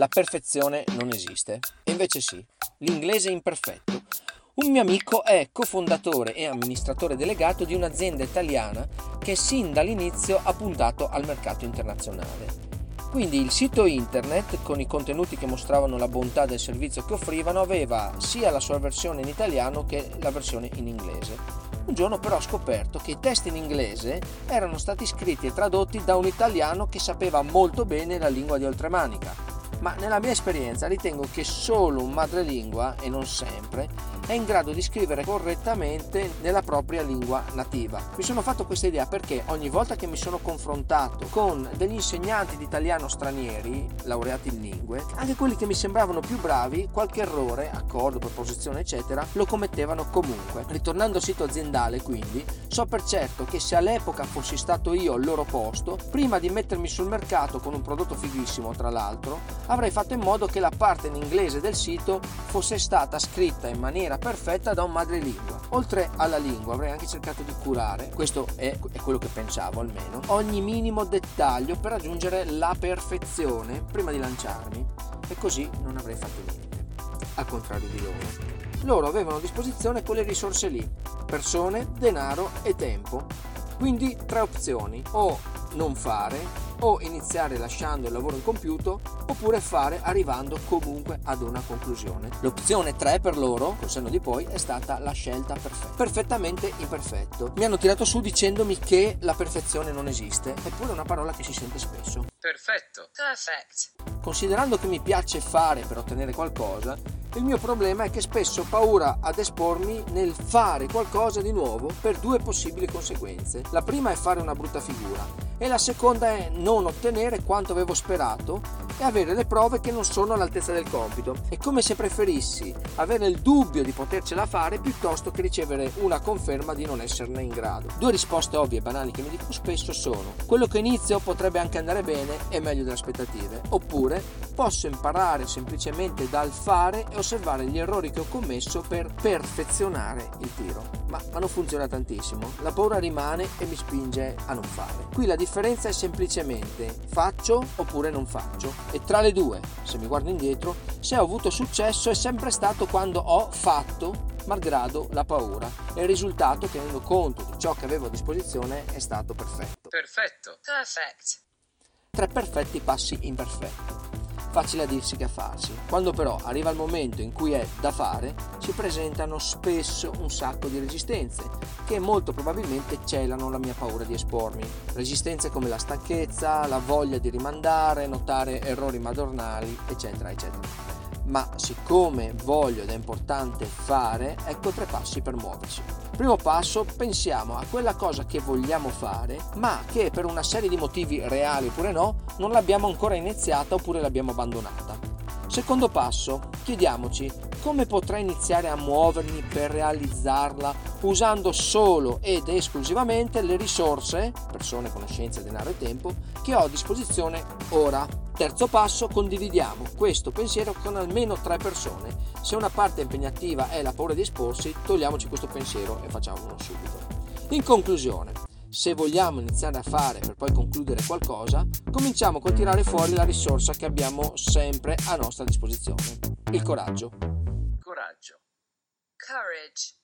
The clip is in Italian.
la perfezione non esiste. E invece sì, l'inglese è imperfetto. Un mio amico è cofondatore e amministratore delegato di un'azienda italiana che sin dall'inizio ha puntato al mercato internazionale. Quindi il sito internet, con i contenuti che mostravano la bontà del servizio che offrivano, aveva sia la sua versione in italiano che la versione in inglese. Un giorno però ho scoperto che i testi in inglese erano stati scritti e tradotti da un italiano che sapeva molto bene la lingua di oltremanica. Ma nella mia esperienza ritengo che solo un madrelingua, e non sempre, è in grado di scrivere correttamente nella propria lingua nativa. Mi sono fatto questa idea perché ogni volta che mi sono confrontato con degli insegnanti di italiano stranieri, laureati in lingue, anche quelli che mi sembravano più bravi, qualche errore, accordo, proposizione, eccetera, lo commettevano comunque. Ritornando al sito aziendale, quindi, so per certo che se all'epoca fossi stato io al loro posto, prima di mettermi sul mercato con un prodotto fighissimo, tra l'altro, avrei fatto in modo che la parte in inglese del sito fosse stata scritta in maniera perfetta da un madrelingua. Oltre alla lingua avrei anche cercato di curare, questo è, è quello che pensavo almeno, ogni minimo dettaglio per raggiungere la perfezione prima di lanciarmi e così non avrei fatto niente, al contrario di loro. Loro avevano a disposizione quelle risorse lì, persone, denaro e tempo. Quindi tre opzioni, o non fare, o iniziare lasciando il lavoro incompiuto oppure fare arrivando comunque ad una conclusione. L'opzione 3 per loro, col senno di poi, è stata la scelta perfetta. Perfettamente imperfetto. Mi hanno tirato su dicendomi che la perfezione non esiste, eppure è una parola che si sente spesso. Perfetto. Perfect. Considerando che mi piace fare per ottenere qualcosa, il mio problema è che spesso ho paura ad espormi nel fare qualcosa di nuovo per due possibili conseguenze. La prima è fare una brutta figura e la seconda è non ottenere quanto avevo sperato e avere le prove che non sono all'altezza del compito. È come se preferissi avere il dubbio di potercela fare piuttosto che ricevere una conferma di non esserne in grado. Due risposte ovvie e banali che mi dico spesso sono quello che inizio potrebbe anche andare bene e meglio delle aspettative, oppure posso imparare semplicemente dal fare e osservare gli errori che ho commesso per perfezionare il tiro. Ma, ma non funziona tantissimo, la paura rimane e mi spinge a non fare. Qui la differenza è semplicemente faccio oppure non faccio. E tra le due, se mi guardo indietro, se ho avuto successo è sempre stato quando ho fatto malgrado la paura e il risultato tenendo conto di ciò che avevo a disposizione è stato perfetto. Perfetto. Perfect. Tre perfetti passi imperfetti facile a dirsi che a farsi. Quando però arriva il momento in cui è da fare, si presentano spesso un sacco di resistenze che molto probabilmente celano la mia paura di espormi. Resistenze come la stanchezza, la voglia di rimandare, notare errori madornali, eccetera, eccetera ma siccome voglio ed è importante fare, ecco tre passi per muoversi. Primo passo, pensiamo a quella cosa che vogliamo fare, ma che per una serie di motivi reali oppure no, non l'abbiamo ancora iniziata oppure l'abbiamo abbandonata. Secondo passo, chiediamoci come potrei iniziare a muovermi per realizzarla usando solo ed esclusivamente le risorse, persone, conoscenze, denaro e tempo, che ho a disposizione ora. Terzo passo, condividiamo questo pensiero con almeno tre persone. Se una parte impegnativa è la paura di esporsi, togliamoci questo pensiero e facciamolo subito. In conclusione, se vogliamo iniziare a fare per poi concludere qualcosa, cominciamo con tirare fuori la risorsa che abbiamo sempre a nostra disposizione, il coraggio. Coraggio. Courage.